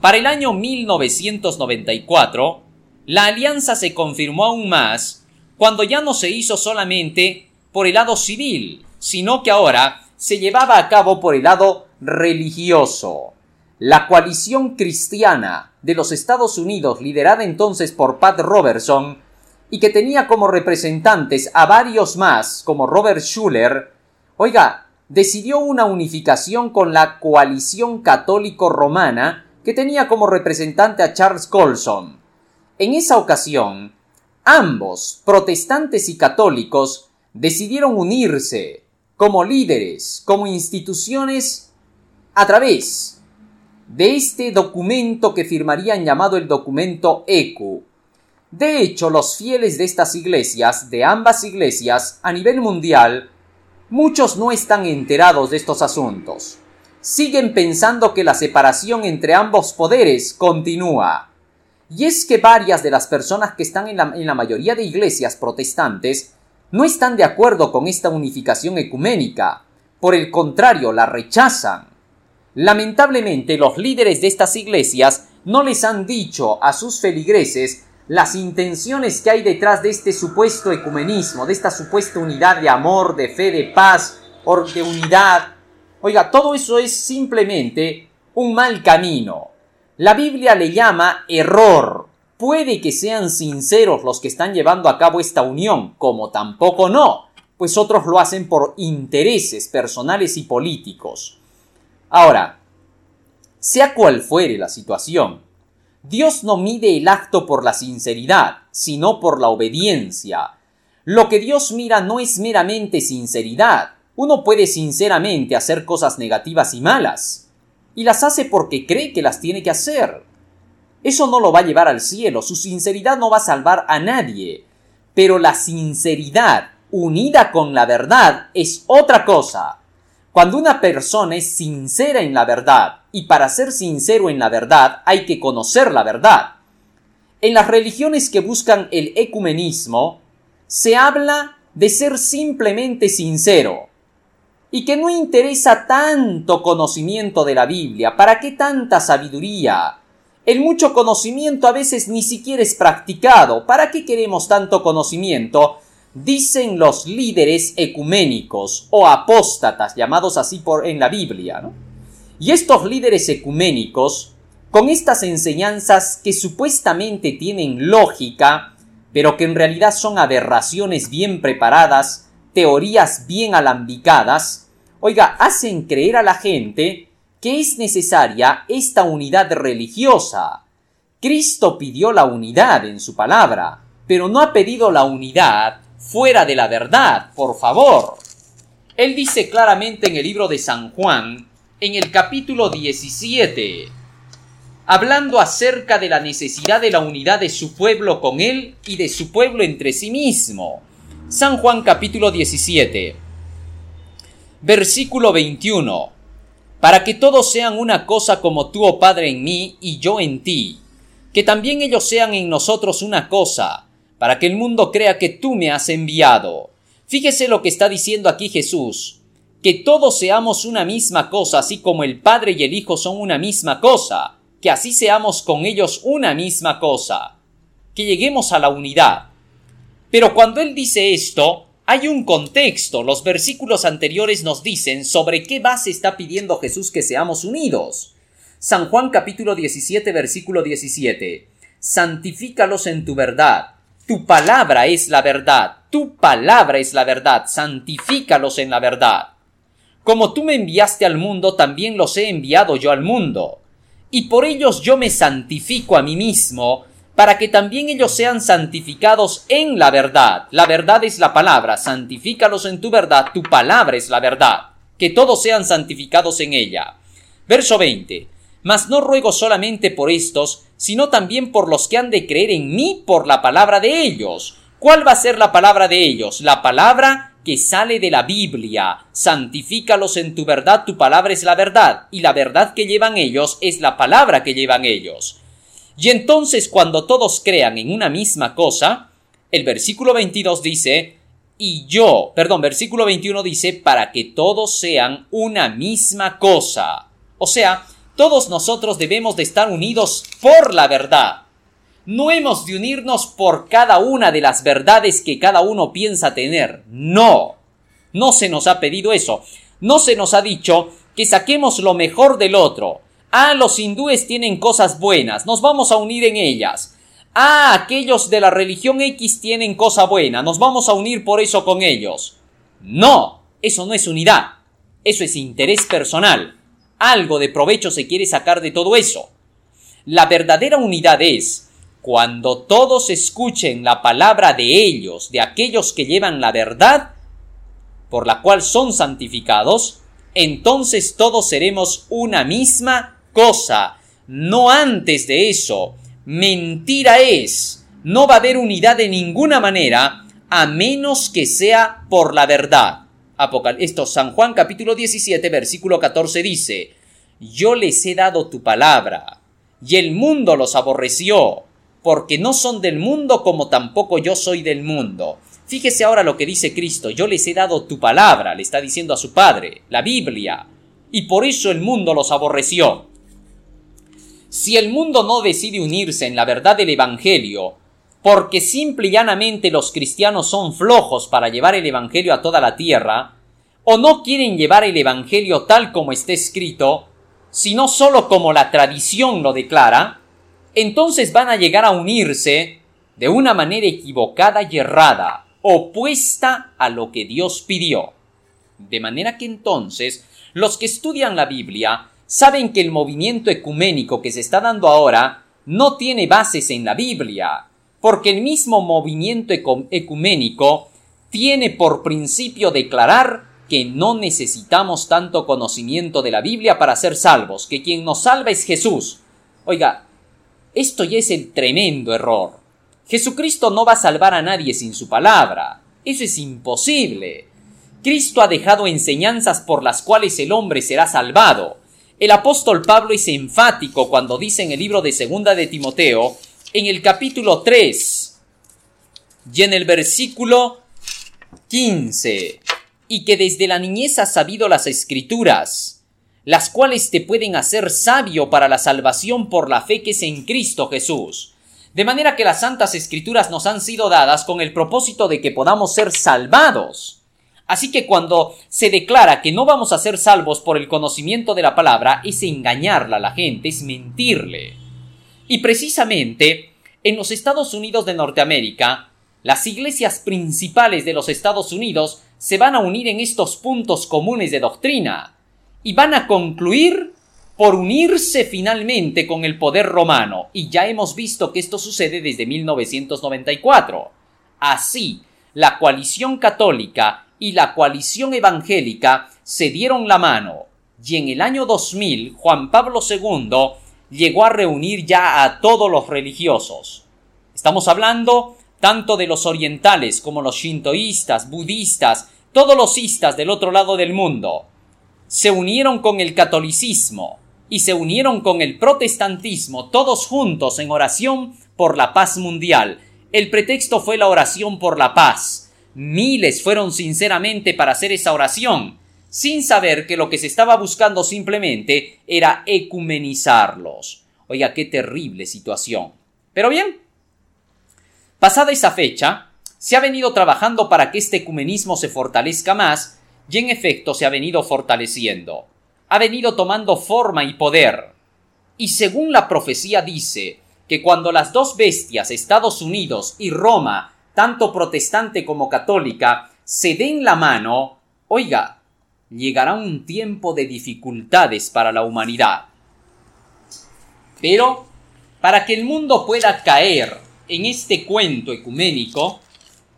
Para el año 1994, la alianza se confirmó aún más cuando ya no se hizo solamente por el lado civil, sino que ahora se llevaba a cabo por el lado religioso. La coalición cristiana de los Estados Unidos, liderada entonces por Pat Robertson, y que tenía como representantes a varios más, como Robert Schuller, oiga, decidió una unificación con la coalición católico-romana que tenía como representante a Charles Colson. En esa ocasión, ambos, protestantes y católicos, decidieron unirse como líderes, como instituciones, a través de este documento que firmarían llamado el documento ECU. De hecho, los fieles de estas iglesias, de ambas iglesias, a nivel mundial, muchos no están enterados de estos asuntos. Siguen pensando que la separación entre ambos poderes continúa. Y es que varias de las personas que están en la, mayoría de iglesias protestantes no están de acuerdo con esta unificación ecuménica. Por el contrario, la rechazan. Lamentablemente, los líderes de estas iglesias no les han dicho a sus feligreses las intenciones que hay detrás de este supuesto ecumenismo, de esta supuesta unidad de amor, de fe, de paz, de unidad. Oiga, todo eso es simplemente un mal camino. La Biblia le llama error. Puede que sean sinceros los que están llevando a cabo esta unión, como tampoco no, pues otros lo hacen por intereses personales y políticos. Ahora, sea cual fuere la situación, Dios no mide el acto por la sinceridad, sino por la obediencia. Lo que Dios mira no es meramente sinceridad. Uno puede sinceramente hacer cosas negativas y malas, y las hace porque cree que las tiene que hacer. Eso no lo va a llevar al cielo, su sinceridad no va a salvar a nadie, pero la sinceridad unida con la verdad es otra cosa. Cuando una persona es sincera en la verdad, y para ser sincero en la verdad hay que conocer la verdad. En las religiones que buscan el ecumenismo, se habla de ser simplemente sincero, y que no interesa tanto conocimiento de la Biblia, ¿para qué tanta sabiduría? El mucho conocimiento a veces ni siquiera es practicado, ¿para qué queremos tanto conocimiento dicen los líderes ecuménicos o apóstatas, llamados así por en la Biblia. ¿no? Y estos líderes ecuménicos, con estas enseñanzas que supuestamente tienen lógica, pero que en realidad son aberraciones bien preparadas, teorías bien alambicadas, oiga, hacen creer a la gente que es necesaria esta unidad religiosa. Cristo pidió la unidad en su palabra, pero no ha pedido la unidad fuera de la verdad, por favor. Él dice claramente en el libro de San Juan, en el capítulo 17, hablando acerca de la necesidad de la unidad de su pueblo con él y de su pueblo entre sí mismo. San Juan capítulo 17, versículo 21. Para que todos sean una cosa como tú, oh Padre, en mí y yo en ti, que también ellos sean en nosotros una cosa, para que el mundo crea que tú me has enviado. Fíjese lo que está diciendo aquí Jesús, que todos seamos una misma cosa, así como el Padre y el Hijo son una misma cosa, que así seamos con ellos una misma cosa, que lleguemos a la unidad. Pero cuando Él dice esto, hay un contexto. Los versículos anteriores nos dicen sobre qué base está pidiendo Jesús que seamos unidos. San Juan capítulo 17 versículo 17. Santifícalos en tu verdad tu palabra es la verdad, tu palabra es la verdad, santifícalos en la verdad. Como tú me enviaste al mundo, también los he enviado yo al mundo. Y por ellos yo me santifico a mí mismo, para que también ellos sean santificados en la verdad. La verdad es la palabra, santifícalos en tu verdad, tu palabra es la verdad. Que todos sean santificados en ella. Verso 20. Mas no ruego solamente por estos, sino también por los que han de creer en mí por la palabra de ellos. ¿Cuál va a ser la palabra de ellos? La palabra que sale de la Biblia. Santifícalos en tu verdad, tu palabra es la verdad, y la verdad que llevan ellos es la palabra que llevan ellos. Y entonces cuando todos crean en una misma cosa, el versículo 22 dice, y yo, perdón, versículo 21 dice, para que todos sean una misma cosa. O sea, todos nosotros debemos de estar unidos por la verdad. No hemos de unirnos por cada una de las verdades que cada uno piensa tener. No. No se nos ha pedido eso. No se nos ha dicho que saquemos lo mejor del otro. Ah, los hindúes tienen cosas buenas, nos vamos a unir en ellas. Ah, aquellos de la religión X tienen cosa buena, nos vamos a unir por eso con ellos. No, eso no es unidad, eso es interés personal algo de provecho se quiere sacar de todo eso. La verdadera unidad es cuando todos escuchen la palabra de ellos, de aquellos que llevan la verdad, por la cual son santificados, entonces todos seremos una misma cosa. No antes de eso. Mentira es. No va a haber unidad de ninguna manera a menos que sea por la verdad. Esto, San Juan capítulo 17, versículo 14 dice, Yo les he dado tu palabra, y el mundo los aborreció, porque no son del mundo como tampoco yo soy del mundo. Fíjese ahora lo que dice Cristo, yo les he dado tu palabra, le está diciendo a su Padre, la Biblia, y por eso el mundo los aborreció. Si el mundo no decide unirse en la verdad del Evangelio, porque simple y llanamente los cristianos son flojos para llevar el Evangelio a toda la tierra, o no quieren llevar el Evangelio tal como está escrito, sino solo como la tradición lo declara, entonces van a llegar a unirse de una manera equivocada y errada, opuesta a lo que Dios pidió. De manera que entonces los que estudian la Biblia saben que el movimiento ecuménico que se está dando ahora no tiene bases en la Biblia, porque el mismo movimiento ecuménico tiene por principio declarar que no necesitamos tanto conocimiento de la Biblia para ser salvos, que quien nos salva es Jesús. Oiga, esto ya es el tremendo error. Jesucristo no va a salvar a nadie sin su palabra. Eso es imposible. Cristo ha dejado enseñanzas por las cuales el hombre será salvado. El apóstol Pablo es enfático cuando dice en el libro de Segunda de Timoteo, en el capítulo 3 y en el versículo 15, y que desde la niñez has sabido las escrituras, las cuales te pueden hacer sabio para la salvación por la fe que es en Cristo Jesús. De manera que las santas escrituras nos han sido dadas con el propósito de que podamos ser salvados. Así que cuando se declara que no vamos a ser salvos por el conocimiento de la palabra, es engañarla a la gente, es mentirle. Y precisamente, en los Estados Unidos de Norteamérica, las iglesias principales de los Estados Unidos se van a unir en estos puntos comunes de doctrina y van a concluir por unirse finalmente con el poder romano. Y ya hemos visto que esto sucede desde 1994. Así, la coalición católica y la coalición evangélica se dieron la mano y en el año 2000 Juan Pablo II llegó a reunir ya a todos los religiosos. Estamos hablando tanto de los orientales como los shintoístas, budistas, todos los istas del otro lado del mundo. Se unieron con el catolicismo y se unieron con el protestantismo todos juntos en oración por la paz mundial. El pretexto fue la oración por la paz Miles fueron sinceramente para hacer esa oración, sin saber que lo que se estaba buscando simplemente era ecumenizarlos. Oiga, qué terrible situación. Pero bien, pasada esa fecha, se ha venido trabajando para que este ecumenismo se fortalezca más, y en efecto se ha venido fortaleciendo. Ha venido tomando forma y poder. Y según la profecía dice que cuando las dos bestias, Estados Unidos y Roma, tanto protestante como católica, se den la mano, oiga, llegará un tiempo de dificultades para la humanidad. Pero, para que el mundo pueda caer en este cuento ecuménico,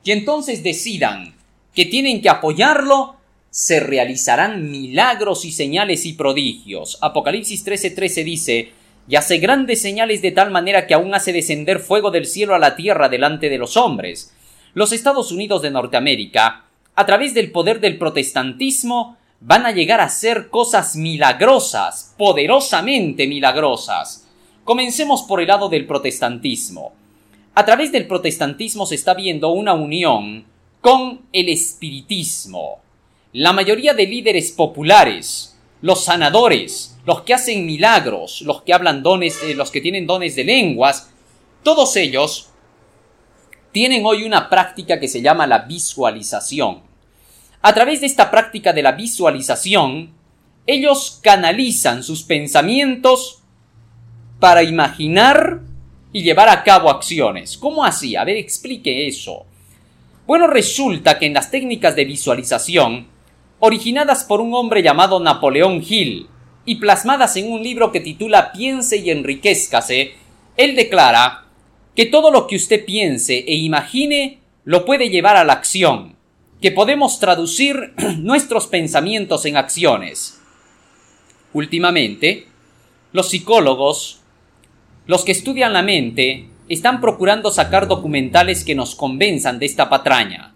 y entonces decidan que tienen que apoyarlo, se realizarán milagros y señales y prodigios. Apocalipsis 13:13 dice, y hace grandes señales de tal manera que aún hace descender fuego del cielo a la tierra delante de los hombres. Los Estados Unidos de Norteamérica, a través del poder del protestantismo, van a llegar a hacer cosas milagrosas, poderosamente milagrosas. Comencemos por el lado del protestantismo. A través del protestantismo se está viendo una unión con el espiritismo. La mayoría de líderes populares, los sanadores, los que hacen milagros, los que hablan dones, eh, los que tienen dones de lenguas, todos ellos tienen hoy una práctica que se llama la visualización. A través de esta práctica de la visualización, ellos canalizan sus pensamientos para imaginar y llevar a cabo acciones. ¿Cómo así? A ver, explique eso. Bueno, resulta que en las técnicas de visualización, originadas por un hombre llamado Napoleón Hill, y plasmadas en un libro que titula Piense y enriquezcase, él declara que todo lo que usted piense e imagine lo puede llevar a la acción, que podemos traducir nuestros pensamientos en acciones. Últimamente, los psicólogos, los que estudian la mente, están procurando sacar documentales que nos convenzan de esta patraña,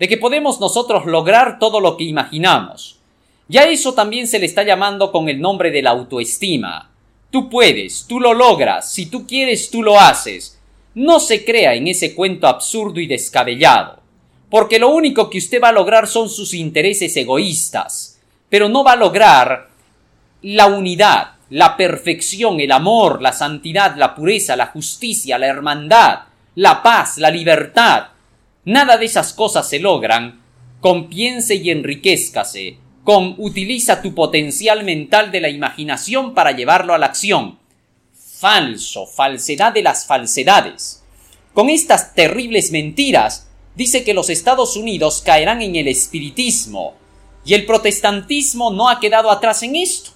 de que podemos nosotros lograr todo lo que imaginamos, ya eso también se le está llamando con el nombre de la autoestima. Tú puedes, tú lo logras, si tú quieres, tú lo haces. No se crea en ese cuento absurdo y descabellado, porque lo único que usted va a lograr son sus intereses egoístas, pero no va a lograr la unidad, la perfección, el amor, la santidad, la pureza, la justicia, la hermandad, la paz, la libertad. Nada de esas cosas se logran con piense y enriquezcase, con utiliza tu potencial mental de la imaginación para llevarlo a la acción. Falso, falsedad de las falsedades. Con estas terribles mentiras, dice que los Estados Unidos caerán en el espiritismo, y el protestantismo no ha quedado atrás en esto.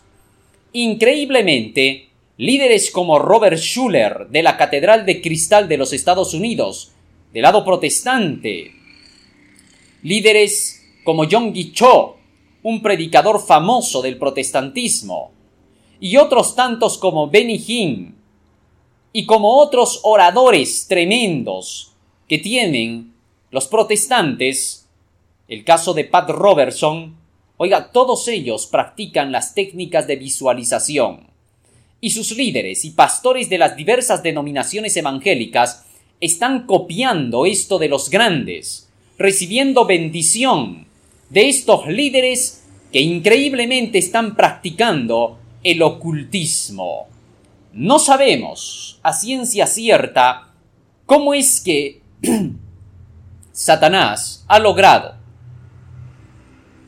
Increíblemente, líderes como Robert Schuller de la Catedral de Cristal de los Estados Unidos, del lado protestante, Líderes como John Cho, un predicador famoso del protestantismo, y otros tantos como Benny Hinn, y como otros oradores tremendos que tienen los protestantes, el caso de Pat Robertson, oiga, todos ellos practican las técnicas de visualización. Y sus líderes y pastores de las diversas denominaciones evangélicas están copiando esto de los grandes, recibiendo bendición de estos líderes que increíblemente están practicando el ocultismo. No sabemos a ciencia cierta cómo es que Satanás ha logrado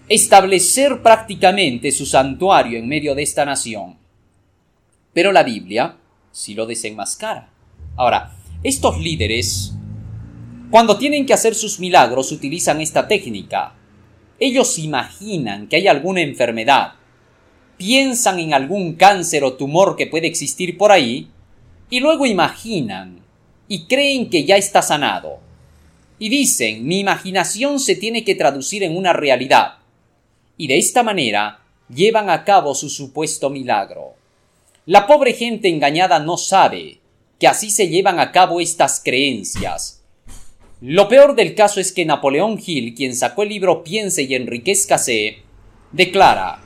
establecer prácticamente su santuario en medio de esta nación. Pero la Biblia sí lo desenmascara. Ahora, estos líderes, cuando tienen que hacer sus milagros, utilizan esta técnica. Ellos imaginan que hay alguna enfermedad, piensan en algún cáncer o tumor que puede existir por ahí, y luego imaginan y creen que ya está sanado. Y dicen, mi imaginación se tiene que traducir en una realidad. Y de esta manera llevan a cabo su supuesto milagro. La pobre gente engañada no sabe que así se llevan a cabo estas creencias. Lo peor del caso es que Napoleón Hill, quien sacó el libro Piense y enriquezcase, declara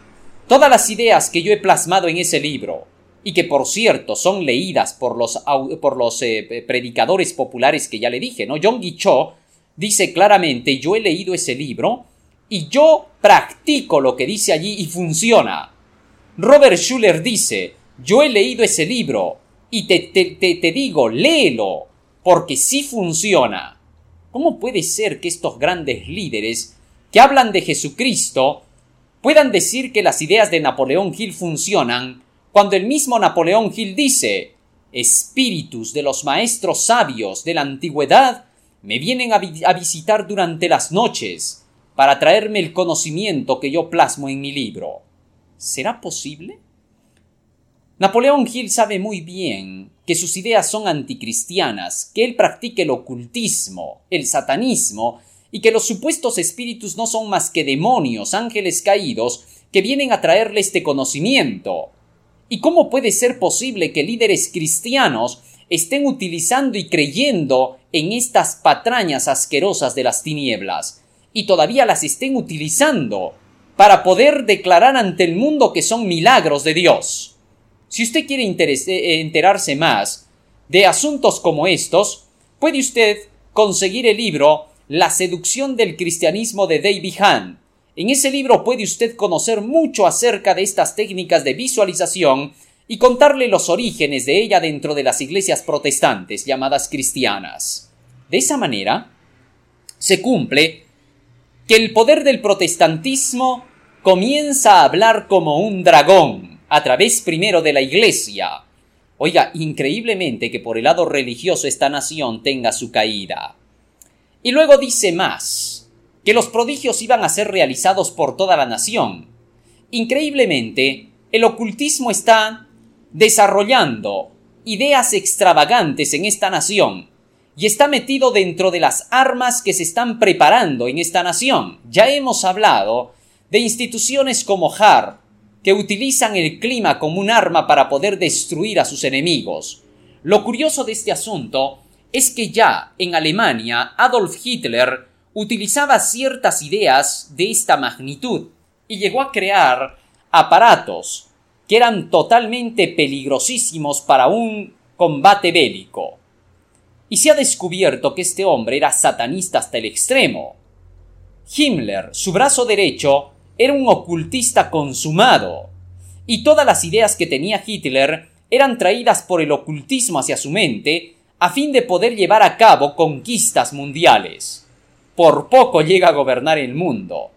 Todas las ideas que yo he plasmado en ese libro, y que por cierto son leídas por los, por los eh, predicadores populares que ya le dije, ¿no? John Cho dice claramente, yo he leído ese libro y yo practico lo que dice allí y funciona. Robert Schuller dice, yo he leído ese libro y te, te, te, te digo, léelo, porque sí funciona. ¿Cómo puede ser que estos grandes líderes que hablan de Jesucristo puedan decir que las ideas de Napoleón Hill funcionan cuando el mismo Napoleón Hill dice espíritus de los maestros sabios de la antigüedad me vienen a, a, visitar durante las noches para traerme el conocimiento que yo plasmo en mi libro. ¿Será posible? Napoleón Hill sabe muy bien que sus ideas son anticristianas, que él practica el ocultismo, el satanismo y que los supuestos espíritus no son más que demonios, ángeles caídos, que vienen a traerle este conocimiento. ¿Y cómo puede ser posible que líderes cristianos estén utilizando y creyendo en estas patrañas asquerosas de las tinieblas, y todavía las estén utilizando para poder declarar ante el mundo que son milagros de Dios? Si usted quiere eh, enterarse más de asuntos como estos, puede usted conseguir el libro la seducción del cristianismo de David Hahn. En ese libro puede usted conocer mucho acerca de estas técnicas de visualización y contarle los orígenes de ella dentro de las iglesias protestantes llamadas cristianas. De esa manera, se cumple que el poder del protestantismo comienza a hablar como un dragón, a través primero de la iglesia. Oiga, increíblemente que por el lado religioso esta nación tenga su caída. Y luego dice más, que los prodigios iban a ser realizados por toda la nación. Increíblemente, el ocultismo está desarrollando ideas extravagantes en esta nación y está metido dentro de las armas que se están preparando en esta nación. Ya hemos hablado de instituciones como HAR, que utilizan el clima como un arma para poder destruir a sus enemigos. Lo curioso de este asunto es que ya en Alemania Adolf Hitler utilizaba ciertas ideas de esta magnitud y llegó a crear aparatos que eran totalmente peligrosísimos para un combate bélico. Y se ha descubierto que este hombre era satanista hasta el extremo. Himmler, su brazo derecho, era un ocultista consumado, y todas las ideas que tenía Hitler eran traídas por el ocultismo hacia su mente a fin de poder llevar a cabo conquistas mundiales. Por poco llega a gobernar el mundo.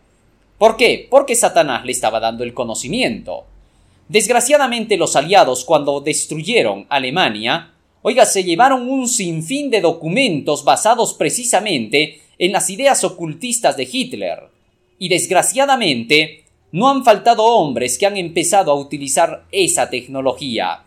¿Por qué? Porque Satanás le estaba dando el conocimiento. Desgraciadamente los aliados cuando destruyeron Alemania, oiga, se llevaron un sinfín de documentos basados precisamente en las ideas ocultistas de Hitler. Y desgraciadamente no han faltado hombres que han empezado a utilizar esa tecnología.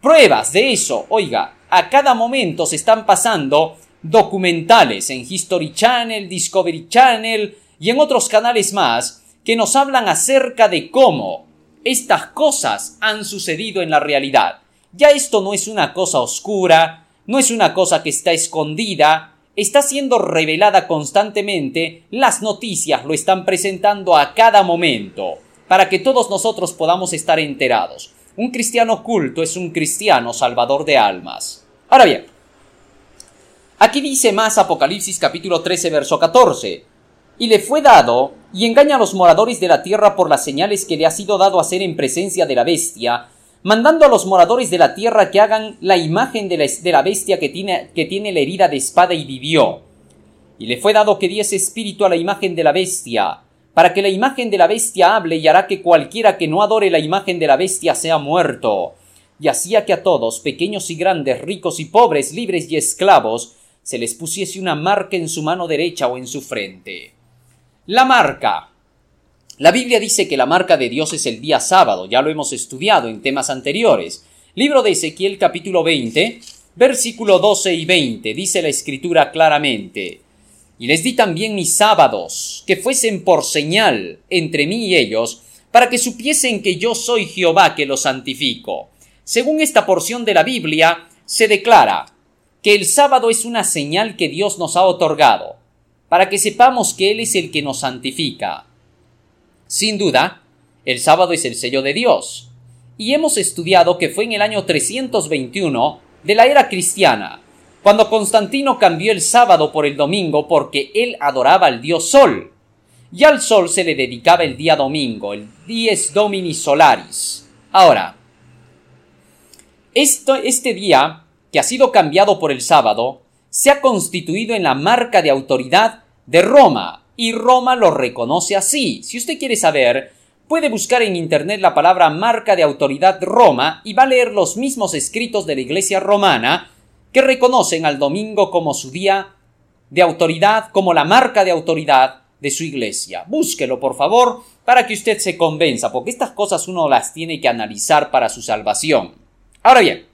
Pruebas de eso, oiga, a cada momento se están pasando documentales en History Channel, Discovery Channel y en otros canales más que nos hablan acerca de cómo estas cosas han sucedido en la realidad. Ya esto no es una cosa oscura, no es una cosa que está escondida, está siendo revelada constantemente, las noticias lo están presentando a cada momento, para que todos nosotros podamos estar enterados. Un cristiano culto es un cristiano salvador de almas. Ahora bien, aquí dice más Apocalipsis capítulo 13 verso 14, y le fue dado, y engaña a los moradores de la tierra por las señales que le ha sido dado hacer en presencia de la bestia, mandando a los moradores de la tierra que hagan la imagen de la, bestia que tiene, que tiene la herida de espada y vivió. Y le fue dado que diese espíritu a la imagen de la bestia, para que la imagen de la bestia hable y hará que cualquiera que no adore la imagen de la bestia sea muerto. Y hacía que a todos, pequeños y grandes, ricos y pobres, libres y esclavos, se les pusiese una marca en su mano derecha o en su frente. La marca. La Biblia dice que la marca de Dios es el día sábado, ya lo hemos estudiado en temas anteriores. Libro de Ezequiel capítulo 20, versículo 12 y 20, dice la escritura claramente. Y les di también mis sábados, que fuesen por señal entre mí y ellos, para que supiesen que yo soy Jehová que los santifico. Según esta porción de la Biblia, se declara que el sábado es una señal que Dios nos ha otorgado, para que sepamos que Él es el que nos santifica. Sin duda, el sábado es el sello de Dios, y hemos estudiado que fue en el año 321 de la era cristiana, cuando Constantino cambió el sábado por el domingo porque él adoraba al dios Sol, y al Sol se le dedicaba el día domingo, el Dies Domini Solaris. Ahora, este día, que ha sido cambiado por el sábado, se ha constituido en la marca de autoridad de Roma, y Roma lo reconoce así. Si usted quiere saber, puede buscar en Internet la palabra marca de autoridad Roma y va a leer los mismos escritos de la Iglesia romana que reconocen al domingo como su día de autoridad, como la marca de autoridad de su iglesia. Búsquelo, por favor, para que usted se convenza, porque estas cosas uno las tiene que analizar para su salvación. Ahora bien,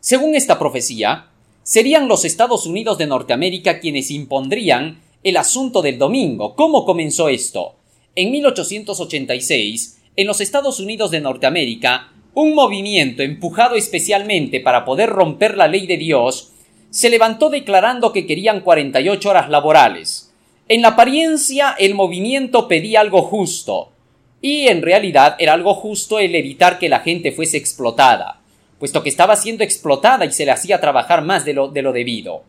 según esta profecía, serían los Estados Unidos de Norteamérica quienes impondrían el asunto del domingo. ¿Cómo comenzó esto? En 1886, en los Estados Unidos de Norteamérica, un movimiento empujado especialmente para poder romper la ley de Dios, se levantó declarando que querían 48 horas laborales. En la apariencia el movimiento pedía algo justo, y en realidad era algo justo el evitar que la gente fuese explotada, puesto que estaba siendo explotada y se le hacía trabajar más de lo, de lo debido.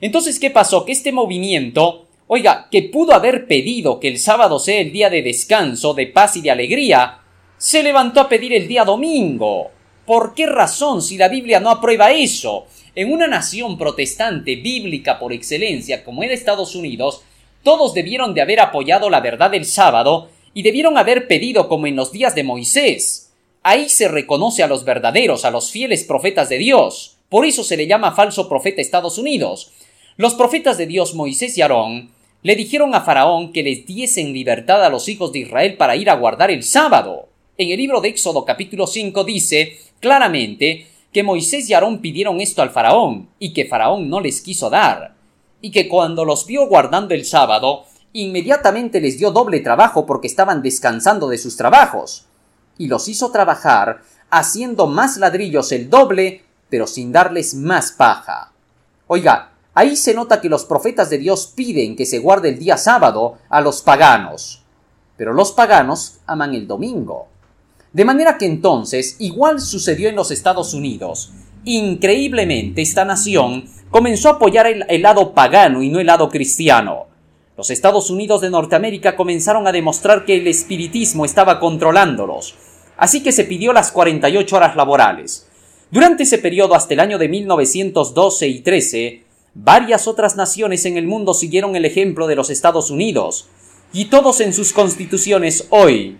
Entonces, ¿qué pasó? Que este movimiento, oiga, que pudo haber pedido que el sábado sea el día de descanso, de paz y de alegría, se levantó a pedir el día domingo. ¿Por qué razón si la Biblia no aprueba eso? En una nación protestante bíblica por excelencia como era Estados Unidos, todos debieron de haber apoyado la verdad del sábado y debieron haber pedido como en los días de Moisés. Ahí se reconoce a los verdaderos, a los fieles profetas de Dios. Por eso se le llama falso profeta Estados Unidos. Los profetas de Dios Moisés y Aarón le dijeron a Faraón que les diesen libertad a los hijos de Israel para ir a guardar el sábado. En el libro de Éxodo capítulo 5 dice claramente que Moisés y Aarón pidieron esto al faraón y que faraón no les quiso dar, y que cuando los vio guardando el sábado, inmediatamente les dio doble trabajo porque estaban descansando de sus trabajos, y los hizo trabajar haciendo más ladrillos el doble, pero sin darles más paja. Oiga, ahí se nota que los profetas de Dios piden que se guarde el día sábado a los paganos, pero los paganos aman el domingo. De manera que entonces igual sucedió en los Estados Unidos. Increíblemente esta nación comenzó a apoyar el, lado pagano y no el lado cristiano. Los Estados Unidos de Norteamérica comenzaron a demostrar que el espiritismo estaba controlándolos, así que se pidió las 48 horas laborales. Durante ese periodo hasta el año de 1912 y 13, varias otras naciones en el mundo siguieron el ejemplo de los Estados Unidos, y todos en sus constituciones hoy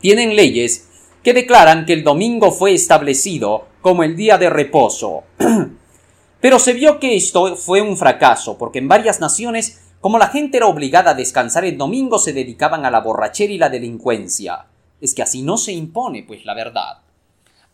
tienen leyes que declaran que el domingo fue establecido como el día de reposo. Pero se vio que esto fue un fracaso, porque en varias naciones, como la gente era obligada a descansar el domingo, se dedicaban a la borrachera y la delincuencia. Es que así no se impone, pues, la verdad.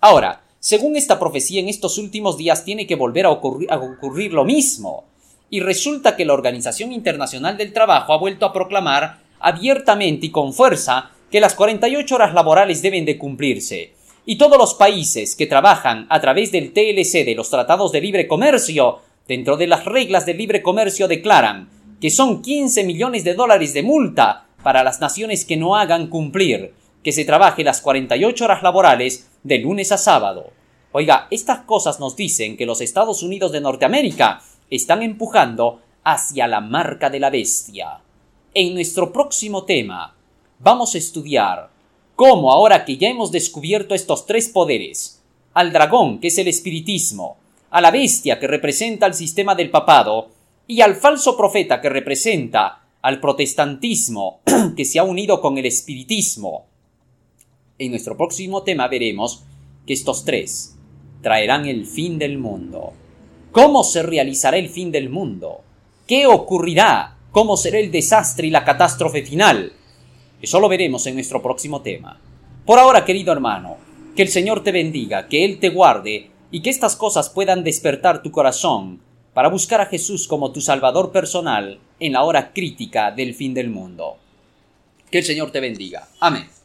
Ahora, según esta profecía en estos últimos días tiene que volver a ocurrir, lo mismo. Y resulta que la Organización Internacional del Trabajo ha vuelto a proclamar abiertamente y con fuerza que las 48 horas laborales deben de cumplirse. Y todos los países que trabajan a través del TLC de los tratados de libre comercio, dentro de las reglas de libre comercio, declaran que son 15 millones de dólares de multa para las naciones que no hagan cumplir que se trabaje las 48 horas laborales de lunes a sábado. Oiga, estas cosas nos dicen que los Estados Unidos de Norteamérica están empujando hacia la marca de la bestia. En nuestro próximo tema vamos a estudiar cómo ahora que ya hemos descubierto estos tres poderes, al dragón, que es el espiritismo, a la bestia, que representa el sistema del papado, y al falso profeta, que representa al protestantismo, que se ha unido con el espiritismo. En nuestro próximo tema veremos que estos tres traerán el fin del mundo. ¿Cómo se realizará el fin del mundo? ¿Qué ocurrirá? ¿Cómo será el desastre y la catástrofe final? Eso lo veremos en nuestro próximo tema. Por ahora, querido hermano, que el Señor te bendiga, que Él te guarde y que estas cosas puedan despertar tu corazón para buscar a Jesús como tu Salvador personal en la hora crítica del fin del mundo. Que el Señor te bendiga. Amén.